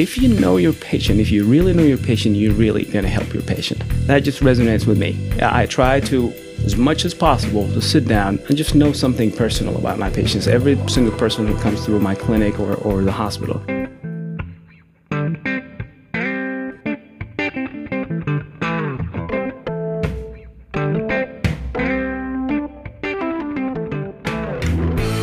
if you know your patient, if you really know your patient, you're really going to help your patient. That just resonates with me. I try to, as much as possible, to sit down and just know something personal about my patients. Every single person who comes through my clinic or, or the hospital.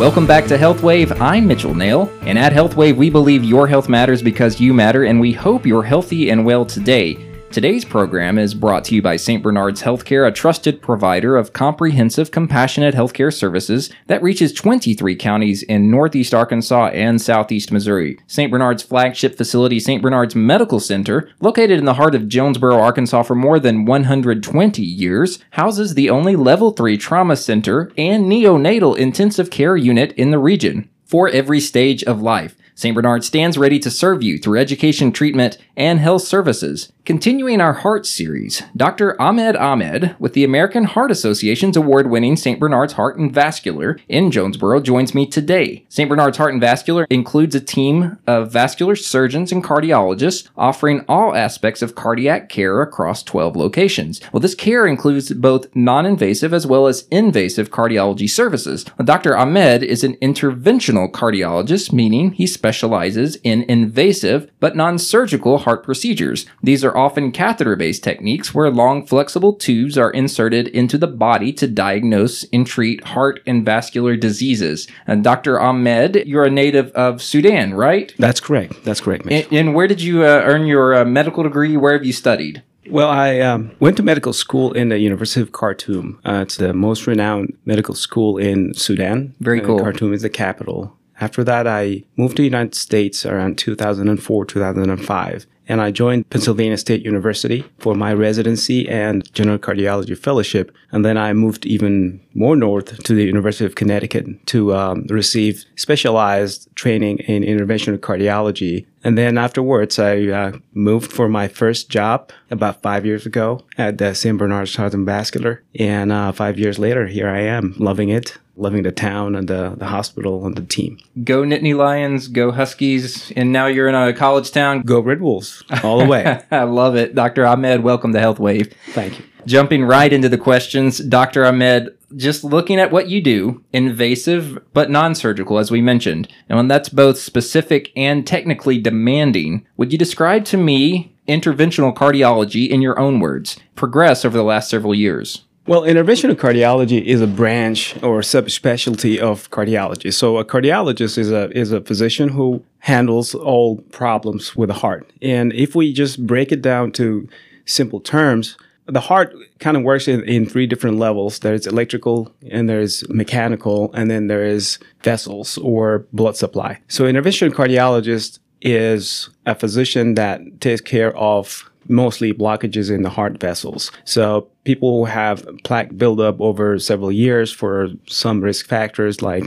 Welcome back to HealthWave. I'm Mitchell Nail, and at HealthWave, we believe your health matters because you matter, and we hope you're healthy and well today. Today's program is brought to you by St. Bernard's Healthcare, a trusted provider of comprehensive, compassionate healthcare services that reaches 23 counties in northeast Arkansas and southeast Missouri. St. Bernard's flagship facility, St. Bernard's Medical Center, located in the heart of Jonesboro, Arkansas for more than 120 years, houses the only level 3 trauma center and neonatal intensive care unit in the region for every stage of life. St. Bernard stands ready to serve you through education, treatment, and health services. Continuing our Heart series, Dr. Ahmed Ahmed, with the American Heart Association's award winning St. Bernard's Heart and Vascular in Jonesboro, joins me today. St. Bernard's Heart and Vascular includes a team of vascular surgeons and cardiologists offering all aspects of cardiac care across 12 locations. Well, this care includes both non invasive as well as invasive cardiology services. Dr. Ahmed is an interventional cardiologist, meaning he specializes in invasive but non surgical heart procedures. These are often catheter based techniques where long flexible tubes are inserted into the body to diagnose and treat heart and vascular diseases. And Dr. Ahmed, you're a native of Sudan, right? That's correct. That's correct. And, and, where did you uh, earn your uh, medical degree? Where have you studied? Well, I um, went to medical school in the University of Khartoum. Uh, it's the most renowned medical school in Sudan. Very cool. Khartoum is the capital. After that, I moved to the United States around 2004, 2005 and I joined Pennsylvania State University for my residency and general cardiology fellowship. And then I moved even more north to the University of Connecticut to um, receive specialized training in interventional cardiology. And then afterwards, I uh, moved for my first job about five years ago at the St. Bernard's Heart and Vascular. And uh, five years later, here I am, loving it loving the town and the, the hospital and the team. Go Nittany Lions, go Huskies, and now you're in a college town. Go Red Wolves, all the way. I love it. Dr. Ahmed, welcome to Health Wave. Thank you. Jumping right into the questions, Dr. Ahmed, just looking at what you do, invasive but non surgical, as we mentioned, and when that's both specific and technically demanding, would you describe to me interventional cardiology in your own words, progress over the last several years? Well, interventional cardiology is a branch or subspecialty of cardiology. So a cardiologist is a is a physician who handles all problems with the heart. And if we just break it down to simple terms, the heart kind of works in, in three different levels. There's electrical and there's mechanical and then there is vessels or blood supply. So interventional cardiologist is a physician that takes care of mostly blockages in the heart vessels. So people who have plaque buildup over several years for some risk factors like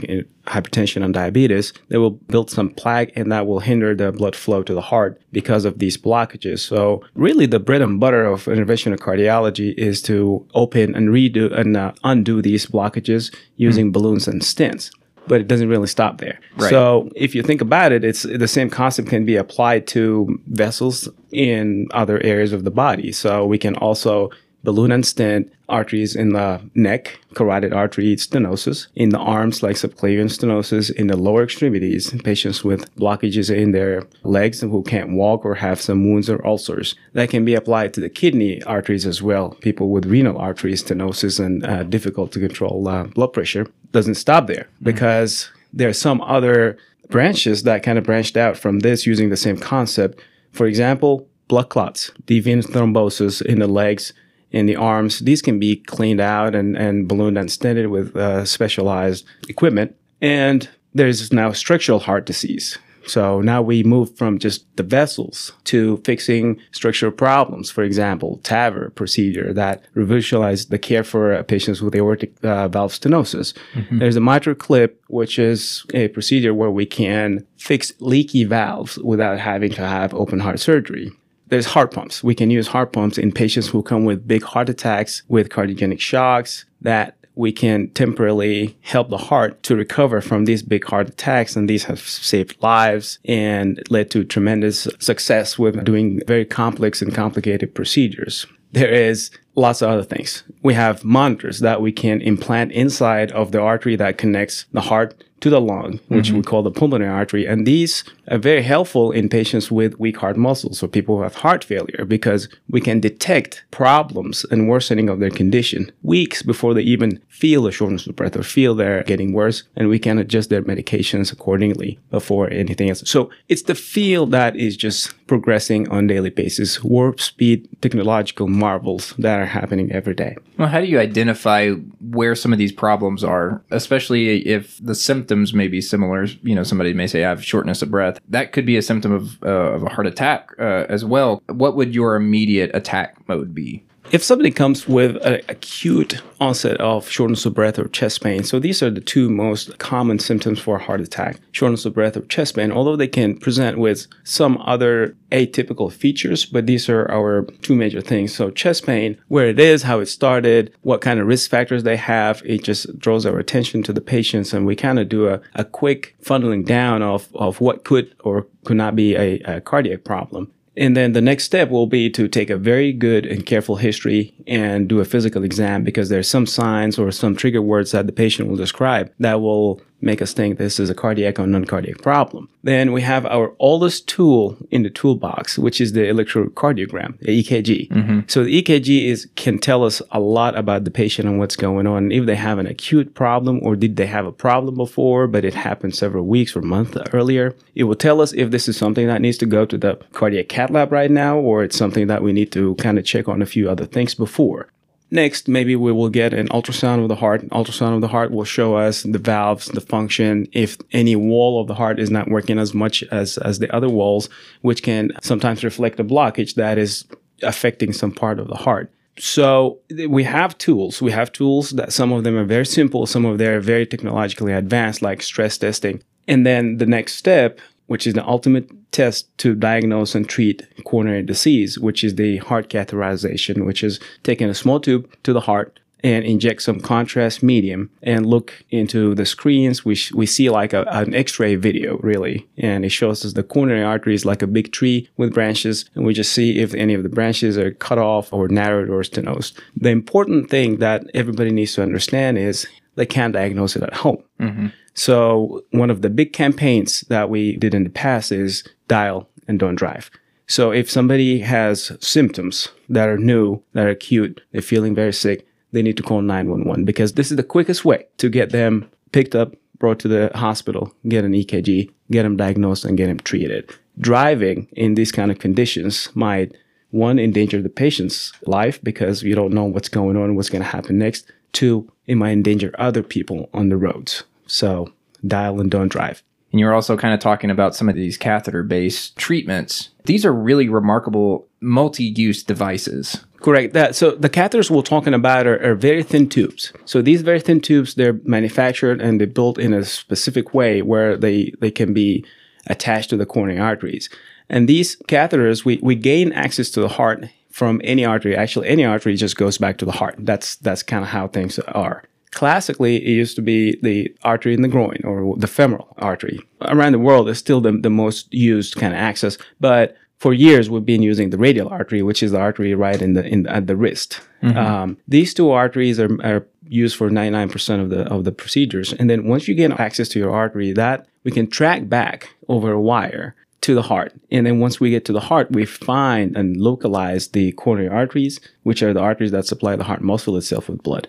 hypertension and diabetes, they will build some plaque and that will hinder the blood flow to the heart because of these blockages. So really the bread and butter of interventional cardiology is to open and redo and uh, undo these blockages using mm-hmm. balloons and stents but it doesn't really stop there. Right. So if you think about it, it's the same concept can be applied to vessels in other areas of the body. So we can also balloon and stent arteries in the neck, carotid artery stenosis, in the arms like subclavian stenosis, in the lower extremities, patients with blockages in their legs who can't walk or have some wounds or ulcers. That can be applied to the kidney arteries as well. People with renal artery stenosis and uh, difficult to control uh, blood pressure doesn't stop there mm-hmm. because there are some other branches that kind of branched out from this using the same concept. For example, blood clots, vein thrombosis in the legs, in the arms. These can be cleaned out and, and ballooned and stented with uh, specialized equipment. And there's now structural heart disease. So now we move from just the vessels to fixing structural problems. For example, TAVR procedure that revolutionized the care for patients with aortic uh, valve stenosis. Mm-hmm. There's a MitraClip, which is a procedure where we can fix leaky valves without having to have open heart surgery. There's heart pumps. We can use heart pumps in patients who come with big heart attacks with cardiogenic shocks that we can temporarily help the heart to recover from these big heart attacks. And these have saved lives and led to tremendous success with doing very complex and complicated procedures. There is lots of other things. We have monitors that we can implant inside of the artery that connects the heart to the lung, which mm-hmm. we call the pulmonary artery. And these are very helpful in patients with weak heart muscles or people who have heart failure because we can detect problems and worsening of their condition weeks before they even feel a shortness of breath or feel they're getting worse. And we can adjust their medications accordingly before anything else. So it's the field that is just progressing on daily basis, warp speed technological marvels that are happening every day. Well, how do you identify where some of these problems are, especially if the symptoms may be similar? You know, somebody may say, I have shortness of breath. That could be a symptom of, uh, of a heart attack uh, as well. What would your immediate attack mode be? If somebody comes with an acute onset of shortness of breath or chest pain, so these are the two most common symptoms for a heart attack shortness of breath or chest pain, although they can present with some other atypical features, but these are our two major things. So, chest pain, where it is, how it started, what kind of risk factors they have, it just draws our attention to the patients, and we kind of do a, a quick funneling down of, of what could or could not be a, a cardiac problem. And then the next step will be to take a very good and careful history and do a physical exam because there's some signs or some trigger words that the patient will describe that will make us think this is a cardiac or non-cardiac problem. Then we have our oldest tool in the toolbox, which is the electrocardiogram, the EKG. Mm-hmm. So the EKG is can tell us a lot about the patient and what's going on. If they have an acute problem or did they have a problem before, but it happened several weeks or months earlier, it will tell us if this is something that needs to go to the cardiac cath lab right now or it's something that we need to kind of check on a few other things before. Next, maybe we will get an ultrasound of the heart. Ultrasound of the heart will show us the valves, the function, if any wall of the heart is not working as much as, as the other walls, which can sometimes reflect a blockage that is affecting some part of the heart. So we have tools. We have tools that some of them are very simple, some of them are very technologically advanced, like stress testing. And then the next step which is the ultimate test to diagnose and treat coronary disease, which is the heart catheterization, which is taking a small tube to the heart and inject some contrast medium and look into the screens. We, sh- we see like a, an x-ray video really. And it shows us the coronary artery is like a big tree with branches. And we just see if any of the branches are cut off or narrowed or stenosed. The important thing that everybody needs to understand is they can't diagnose it at home. Mm-hmm. So one of the big campaigns that we did in the past is dial and don't drive. So if somebody has symptoms that are new, that are acute, they're feeling very sick, they need to call 911 because this is the quickest way to get them picked up, brought to the hospital, get an EKG, get them diagnosed and get them treated. Driving in these kind of conditions might one endanger the patient's life because you don't know what's going on, what's going to happen next. Two, it might endanger other people on the roads. So dial and don't drive. And you're also kind of talking about some of these catheter based treatments. These are really remarkable multi use devices. Correct. That so the catheters we're talking about are, are, very thin tubes. So these very thin tubes, they're manufactured and they're built in a specific way where they, they can be attached to the coronary arteries. And these catheters, we, we gain access to the heart from any artery. Actually, any artery just goes back to the heart. That's that's kind of how things are. Classically, it used to be the artery in the groin or the femoral artery. Around the world, it's still the, the most used kind of access, but for years we've been using the radial artery, which is the artery right in the in at the wrist. Mm-hmm. Um, these two arteries are, are used for 99% of the of the procedures, and then once you get access to your artery, that we can track back over a wire to the heart. And then once we get to the heart, we find and localize the coronary arteries, which are the arteries that supply the heart muscle itself with blood.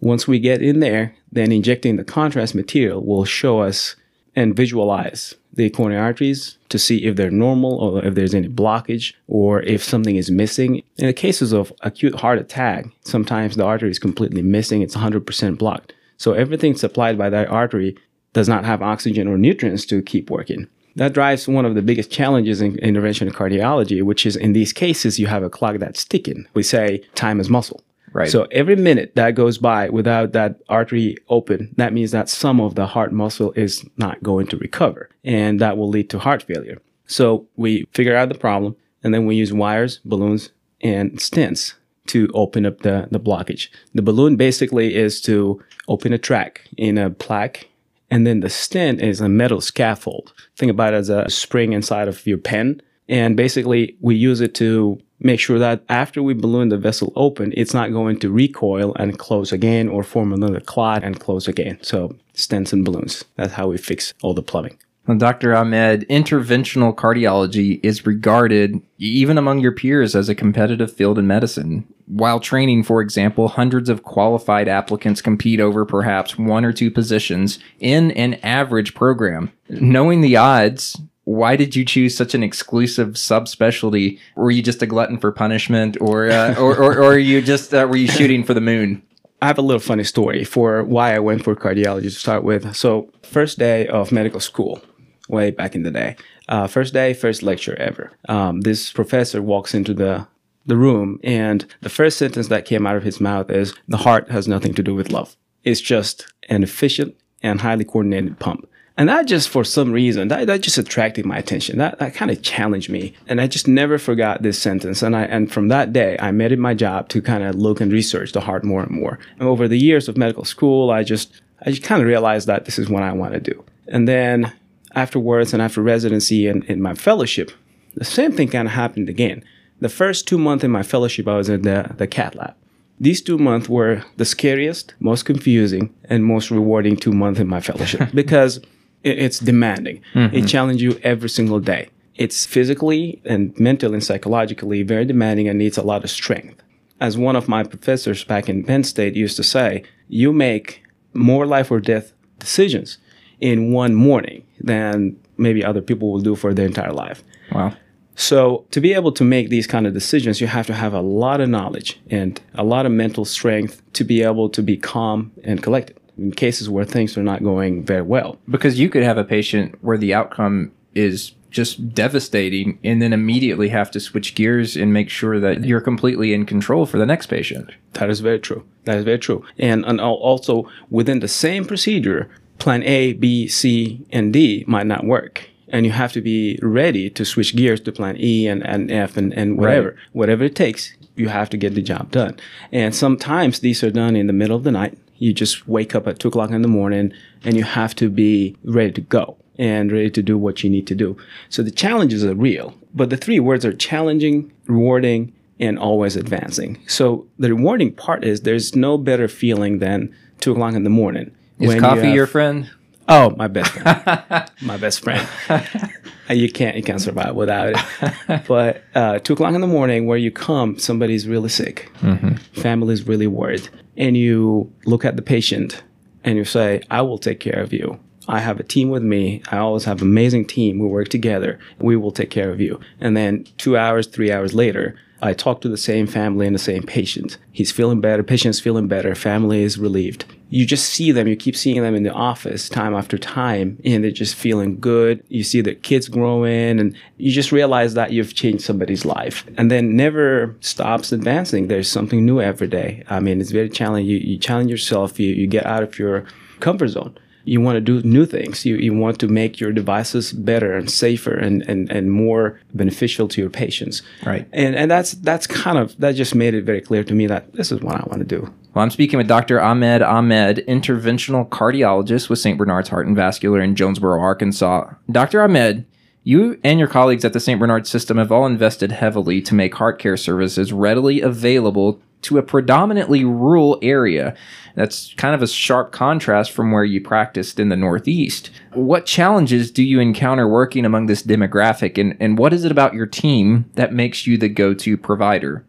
Once we get in there, then injecting the contrast material will show us and visualize the coronary arteries to see if they're normal or if there's any blockage or if something is missing. In the cases of acute heart attack, sometimes the artery is completely missing, it's 100% blocked. So everything supplied by that artery does not have oxygen or nutrients to keep working. That drives one of the biggest challenges in intervention cardiology, which is in these cases, you have a clog that's ticking. We say time is muscle. Right. So every minute that goes by without that artery open, that means that some of the heart muscle is not going to recover and that will lead to heart failure. So we figure out the problem and then we use wires, balloons, and stents to open up the, the blockage. The balloon basically is to open a track in a plaque, and then the stent is a metal scaffold. Think about it as a spring inside of your pen. And basically, we use it to make sure that after we balloon the vessel open, it's not going to recoil and close again or form another clot and close again. So, stents and balloons. That's how we fix all the plumbing. Well, Dr. Ahmed, interventional cardiology is regarded, even among your peers, as a competitive field in medicine. While training, for example, hundreds of qualified applicants compete over perhaps one or two positions in an average program. Knowing the odds, why did you choose such an exclusive subspecialty? Were you just a glutton for punishment, or uh, or, or, or, you just uh, were you shooting for the moon? I have a little funny story for why I went for cardiology to start with. So, first day of medical school, way back in the day. Uh, first day, first lecture ever. Um, this professor walks into the the room, and the first sentence that came out of his mouth is, "The heart has nothing to do with love. It's just an efficient and highly coordinated pump." And that just, for some reason, that, that just attracted my attention. That, that kind of challenged me. And I just never forgot this sentence. And I, and from that day, I made it my job to kind of look and research the heart more and more. And over the years of medical school, I just, I just kind of realized that this is what I want to do. And then afterwards and after residency and in my fellowship, the same thing kind of happened again. The first two months in my fellowship, I was in the, the cath lab. These two months were the scariest, most confusing, and most rewarding two months in my fellowship because it, it's demanding. Mm-hmm. It challenges you every single day. It's physically and mentally and psychologically very demanding and needs a lot of strength. As one of my professors back in Penn State used to say, you make more life or death decisions in one morning than maybe other people will do for their entire life. Wow. So to be able to make these kind of decisions, you have to have a lot of knowledge and a lot of mental strength to be able to be calm and collected in cases where things are not going very well. Because you could have a patient where the outcome is just devastating and then immediately have to switch gears and make sure that you're completely in control for the next patient. That is very true. That is very true. And, and also within the same procedure, plan A, B, C, and D might not work. And you have to be ready to switch gears to plan E and, and F and, and whatever. Right. Whatever it takes, you have to get the job done. And sometimes these are done in the middle of the night. You just wake up at two o'clock in the morning and you have to be ready to go and ready to do what you need to do. So the challenges are real, but the three words are challenging, rewarding, and always advancing. So the rewarding part is there's no better feeling than two o'clock in the morning is coffee you have, your friend? Oh, my best friend. my best friend. you can't you can't survive without it. but uh, two o'clock in the morning, where you come, somebody's really sick, mm-hmm. family's really worried, and you look at the patient and you say, "I will take care of you." I have a team with me. I always have an amazing team. We work together. We will take care of you. And then two hours, three hours later, I talk to the same family and the same patient. He's feeling better, patient's feeling better, family is relieved. You just see them, you keep seeing them in the office time after time, and they're just feeling good. You see the kids growing, and you just realize that you've changed somebody's life. And then never stops advancing. There's something new every day. I mean, it's very challenging. You, you challenge yourself, you, you get out of your comfort zone you want to do new things. You, you want to make your devices better and safer and, and, and more beneficial to your patients. Right. And, and that's, that's kind of, that just made it very clear to me that this is what I want to do. Well, I'm speaking with Dr. Ahmed Ahmed, interventional cardiologist with St. Bernard's Heart and Vascular in Jonesboro, Arkansas. Dr. Ahmed, you and your colleagues at the St. Bernard system have all invested heavily to make heart care services readily available to a predominantly rural area. That's kind of a sharp contrast from where you practiced in the Northeast. What challenges do you encounter working among this demographic, and, and what is it about your team that makes you the go to provider?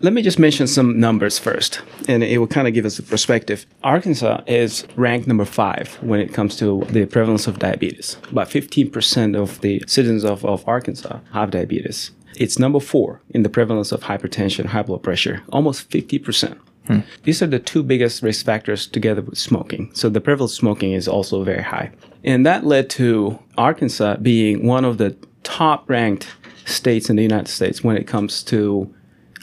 Let me just mention some numbers first, and it will kind of give us a perspective. Arkansas is ranked number five when it comes to the prevalence of diabetes. About 15% of the citizens of, of Arkansas have diabetes. It's number four in the prevalence of hypertension, high blood pressure, almost 50%. Hmm. These are the two biggest risk factors together with smoking. So the prevalence of smoking is also very high. And that led to Arkansas being one of the top ranked states in the United States when it comes to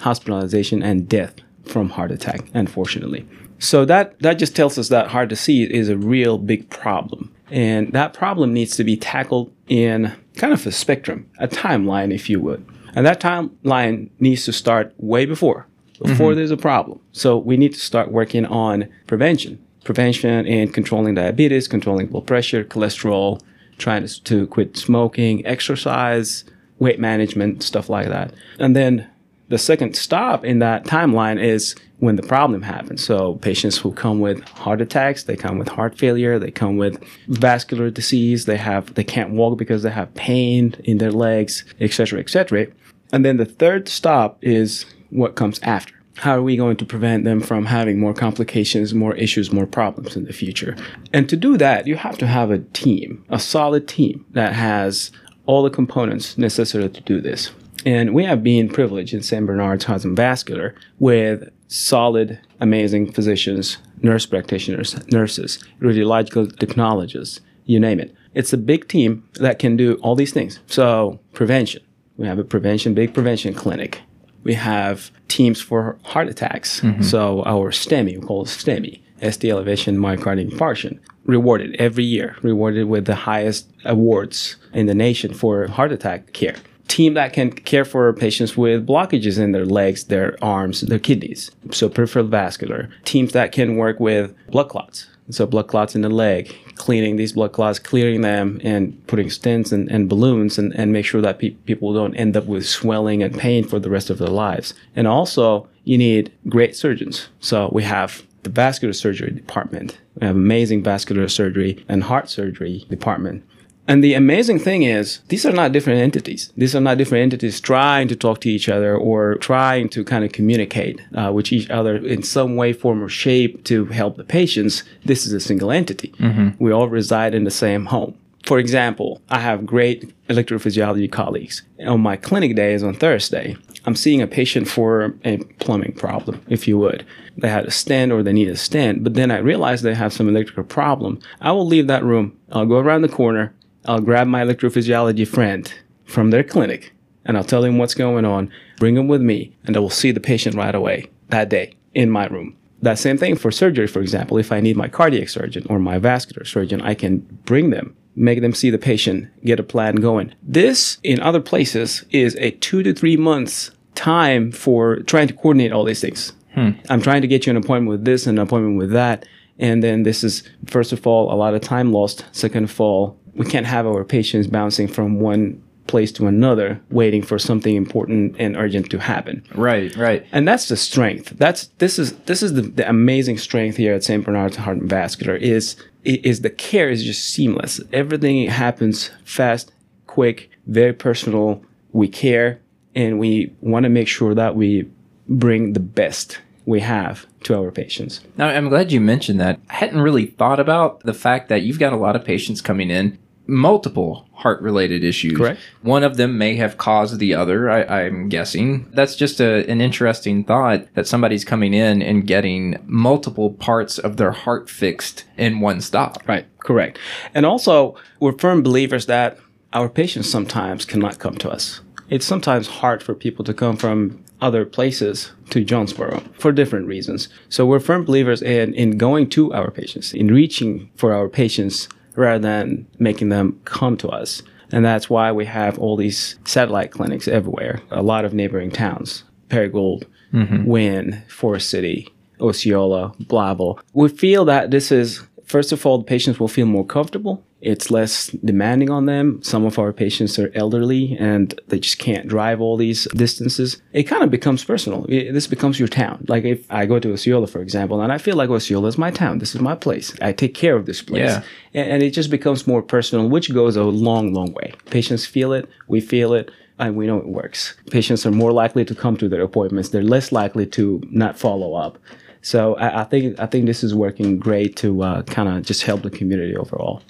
hospitalization and death from heart attack, unfortunately. So that, that just tells us that heart disease is a real big problem. And that problem needs to be tackled in kind of a spectrum, a timeline, if you would. And that timeline needs to start way before before mm-hmm. there's a problem. So we need to start working on prevention, prevention and controlling diabetes, controlling blood pressure, cholesterol, trying to, to quit smoking, exercise, weight management, stuff like that. And then the second stop in that timeline is when the problem happens. So patients who come with heart attacks, they come with heart failure, they come with vascular disease, they have they can't walk because they have pain in their legs, etc., etc. And then the third stop is what comes after. How are we going to prevent them from having more complications, more issues, more problems in the future? And to do that, you have to have a team, a solid team that has all the components necessary to do this. And we have been privileged in St. Bernard's and Vascular with solid, amazing physicians, nurse practitioners, nurses, radiological technologists, you name it. It's a big team that can do all these things. So, prevention. We have a prevention, big prevention clinic. We have teams for heart attacks. Mm-hmm. So, our STEMI, we call it STEMI, ST elevation myocardial infarction, rewarded every year, rewarded with the highest awards in the nation for heart attack care team that can care for patients with blockages in their legs, their arms, their kidneys. So peripheral vascular. Teams that can work with blood clots. So blood clots in the leg, cleaning these blood clots, clearing them, and putting stents and, and balloons, and, and make sure that pe- people don't end up with swelling and pain for the rest of their lives. And also, you need great surgeons. So we have the vascular surgery department. We have amazing vascular surgery and heart surgery department. And the amazing thing is, these are not different entities. These are not different entities trying to talk to each other or trying to kind of communicate uh, with each other in some way, form, or shape to help the patients. This is a single entity. We all reside in the same home. For example, I have great electrophysiology colleagues. On my clinic days on Thursday, I'm seeing a patient for a plumbing problem, if you would. They had a stent or they need a stent, but then I realize they have some electrical problem. I will leave that room. I'll go around the corner. I'll grab my electrophysiology friend from their clinic and I'll tell him what's going on, bring him with me, and I will see the patient right away that day in my room. That same thing for surgery, for example. If I need my cardiac surgeon or my vascular surgeon, I can bring them, make them see the patient, get a plan going. This, in other places, is a two to three months time for trying to coordinate all these things. Hmm. I'm trying to get you an appointment with this and an appointment with that. And then this is, first of all, a lot of time lost. Second of all, we can't have our patients bouncing from one place to another, waiting for something important and urgent to happen. Right, right. And that's the strength. That's this is this is the, the amazing strength here at St. Bernard's Heart and Vascular is is the care is just seamless. Everything happens fast, quick, very personal. We care and we want to make sure that we bring the best we have to our patients. Now, I'm glad you mentioned that. I hadn't really thought about the fact that you've got a lot of patients coming in, multiple heart related issues. Correct. One of them may have caused the other, I, I'm guessing. That's just a, an interesting thought that somebody's coming in and getting multiple parts of their heart fixed in one stop. Right, correct. And also, we're firm believers that our patients sometimes cannot come to us. It's sometimes hard for people to come from other places to Jonesboro for different reasons. So we're firm believers in, in going to our patients, in reaching for our patients rather than making them come to us. And that's why we have all these satellite clinics everywhere, a lot of neighboring towns, Paragould, mm-hmm. Wynne, Forrest City, Osceola, Blytheville. We feel that this is, first of all, the patients will feel more comfortable. It's less demanding on them. Some of our patients are elderly and they just can't drive all these distances. It kind of becomes personal. It- this becomes your town. Like if I go to Osceola, for example, and I feel like Osceola is my town. This is my place. I take care of this place. Yeah. And, and it just becomes more personal, which goes a long, long way. Patients feel it. We feel it. And we know it works. Patients are more likely to come to their appointments. They're less likely to not follow up. So I, I think I think this is working great to uh, kind of just help the community overall.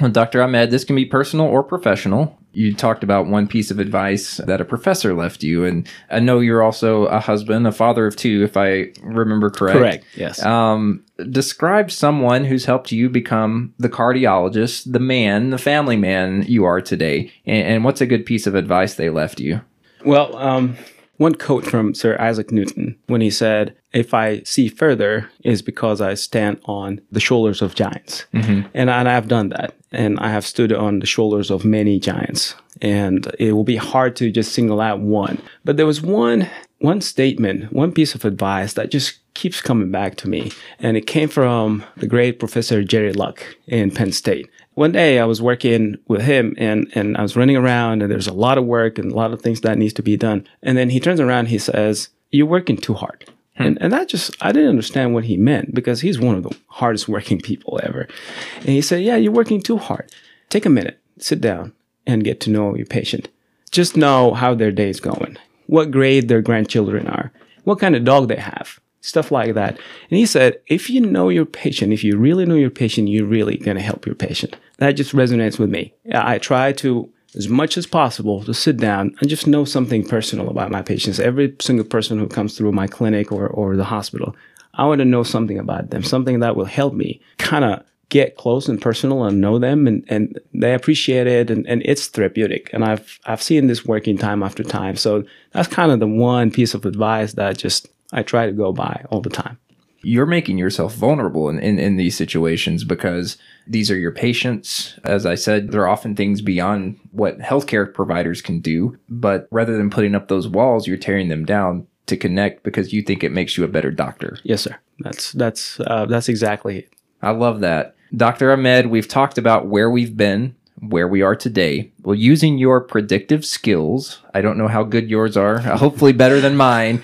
Well, Dr. Ahmed, this can be personal or professional. You talked about one piece of advice that a professor left you, and I know you're also a husband, a father of two, if I remember correct. Correct. Yes. Um, describe someone who's helped you become the cardiologist, the man, the family man you are today, and, and what's a good piece of advice they left you? Well, um, one quote from Sir Isaac Newton when he said, If I see further, is because I stand on the shoulders of giants. Mm-hmm. And, and I've done that. And I have stood on the shoulders of many giants. And it will be hard to just single out one. But there was one one statement, one piece of advice that just keeps coming back to me. And it came from the great professor Jerry Luck in Penn State. One day I was working with him and, and I was running around and there's a lot of work and a lot of things that needs to be done. And then he turns around, he says, You're working too hard. Hmm. And, and that just, I didn't understand what he meant because he's one of the hardest working people ever. And he said, Yeah, you're working too hard. Take a minute, sit down, and get to know your patient. Just know how their day is going, what grade their grandchildren are, what kind of dog they have, stuff like that. And he said, if you know your patient, if you really know your patient, you're really going to help your patient. That just resonates with me. I try to, as much as possible, to sit down and just know something personal about my patients. Every single person who comes through my clinic or, or the hospital, I want to know something about them, something that will help me kind of get close and personal and know them and, and they appreciate it and, and it's therapeutic and I've I've seen this working time after time so that's kind of the one piece of advice that just I try to go by all the time you're making yourself vulnerable in, in, in these situations because these are your patients. As I said, there are often things beyond what healthcare providers can do. But rather than putting up those walls, you're tearing them down to connect because you think it makes you a better doctor. Yes, sir. That's that's uh, that's exactly it. I love that. Dr. Ahmed, we've talked about where we've been, where we are today. Well, using your predictive skills, I don't know how good yours are, hopefully better than mine.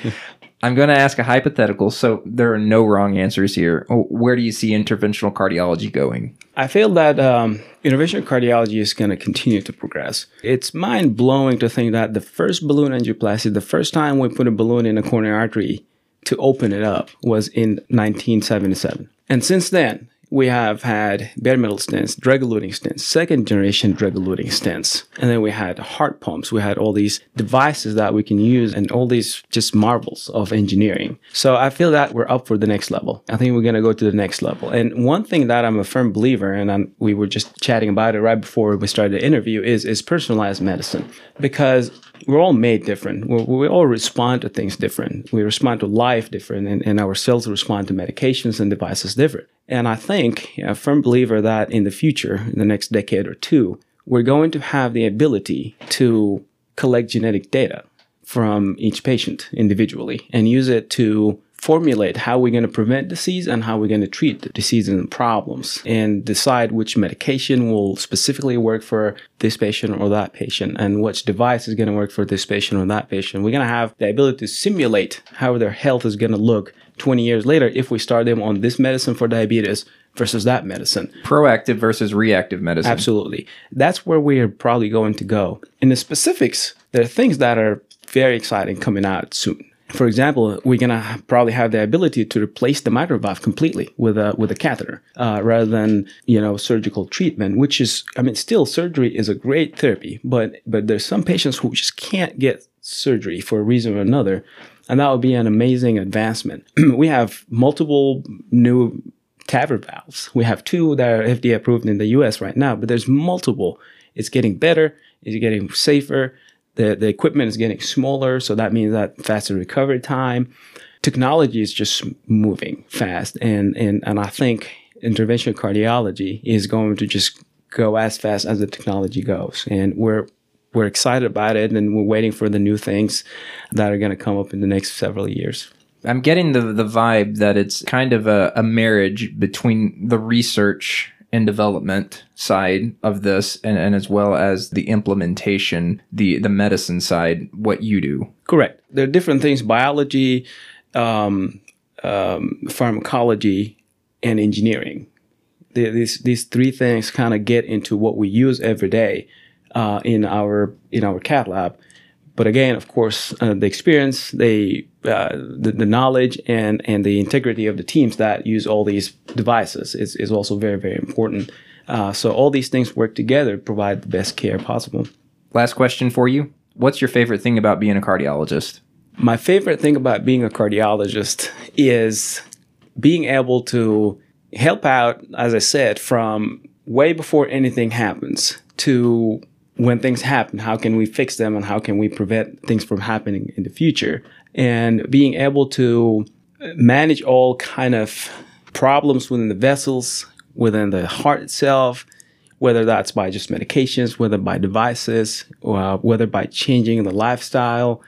I'm going to ask a hypothetical, so there are no wrong answers here. Oh, where do you see interventional cardiology going? I feel that um, interventional cardiology is going to continue to progress. It's mind blowing to think that the first balloon angioplasty, the first time we put a balloon in a coronary artery to open it up, was in 1977. And since then, we have had bare metal stents, drug-eluting stents, second generation drug-eluting stents, and then we had heart pumps. We had all these devices that we can use and all these just marvels of engineering. So I feel that we're up for the next level. I think we're going to go to the next level. And one thing that I'm a firm believer, and I'm, we were just chatting about it right before we started the interview, is, is personalized medicine. Because we're all made different. We, we, all respond to things different. We respond to life different, and, and our cells respond to medications and devices different. And I think, a firm believer that in the future, in the next decade or two, we're going to have the ability to collect genetic data from each patient individually and use it to formulate how we're going to prevent disease and how we're going to treat the disease and problems and decide which medication will specifically work for this patient or that patient and which device is going to work for this patient or that patient. We're going to have the ability to simulate how their health is going to look 20 years later if we start them on this medicine for diabetes versus that medicine. Proactive versus reactive medicine. Absolutely. That's where we are probably going to go. In the specifics, there are things that are very exciting coming out soon. For example, we're gonna probably have the ability to replace the mitral valve completely with a with a catheter, uh, rather than you know surgical treatment. Which is, I mean, still surgery is a great therapy, but but there's some patients who just can't get surgery for a reason or another, and that would be an amazing advancement. we have multiple new TAVR valves. We have two that are FDA approved in the US right now, but there's multiple. It's getting better, it's getting safer, the, the equipment is getting smaller, so that means that faster recovery time. Technology is just moving fast, and, and, and I think interventional cardiology is going to just go as fast as the technology goes. And we're we're excited about it and we're waiting for the new things that are going to come up in the next several years. I'm getting the the vibe that it's kind of a, a marriage between the research and development side of this and, and as well as the implementation, the the medicine side, what you do. Correct. There are different things, biology, um, um, pharmacology, and engineering. These these three things kind of get into what we use every day uh, in our in our cath lab. But again, of course, uh, the experience, the, uh, the, the knowledge, and and the integrity of the teams that use all these devices is, is also very very important. Uh, so all these things work together, to provide the best care possible. Last question for you: What's your favorite thing about being a cardiologist? My favorite thing about being a cardiologist is being able to help out, as I said, from way before anything happens to when things happen, how can we fix them and how can we prevent things from happening in the future? And being able to manage all kind of problems within the vessels, within the heart itself, whether that's by just medications, whether by devices, or uh, whether by changing the lifestyle,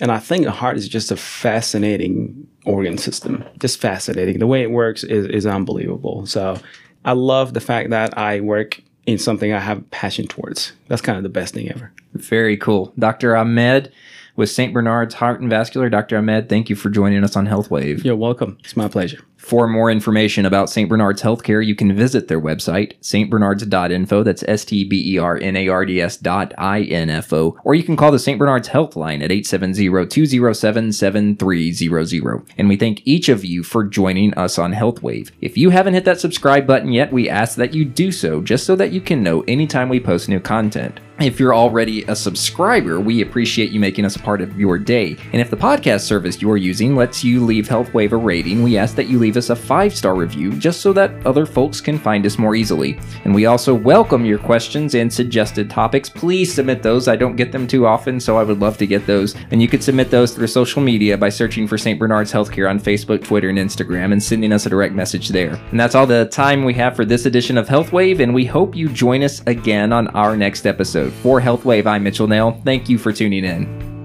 And I think the heart is just a fascinating organ system, just fascinating. The way it works is, is unbelievable. So I love the fact that I work in something I have passion towards. That's kind of the best thing ever. Very cool. Dr. Ahmed with St. Bernard's Heart and Vascular. Dr. Ahmed, thank you for joining us on Health Wave. You're welcome. It's my pleasure. For more information about St. Bernard's Healthcare, you can visit their website, stbernards.info. That's S T B E R N A R D S dot I N F O. Or you can call the St. Bernard's Health Line at 870 207 7300. And we thank each of you for joining us on HealthWave. If you haven't hit that subscribe button yet, we ask that you do so just so that you can know anytime we post new content. If you're already a subscriber, we appreciate you making us a part of your day. And if the podcast service you're using lets you leave HealthWave a rating, we ask that you leave us a five star review just so that other folks can find us more easily. And we also welcome your questions and suggested topics. Please submit those. I don't get them too often, so I would love to get those. And you could submit those through social media by searching for St. Bernard's Healthcare on Facebook, Twitter, and Instagram and sending us a direct message there. And that's all the time we have for this edition of HealthWave, and we hope you join us again on our next episode. For Health Wave, I'm Mitchell Nail. Thank you for tuning in.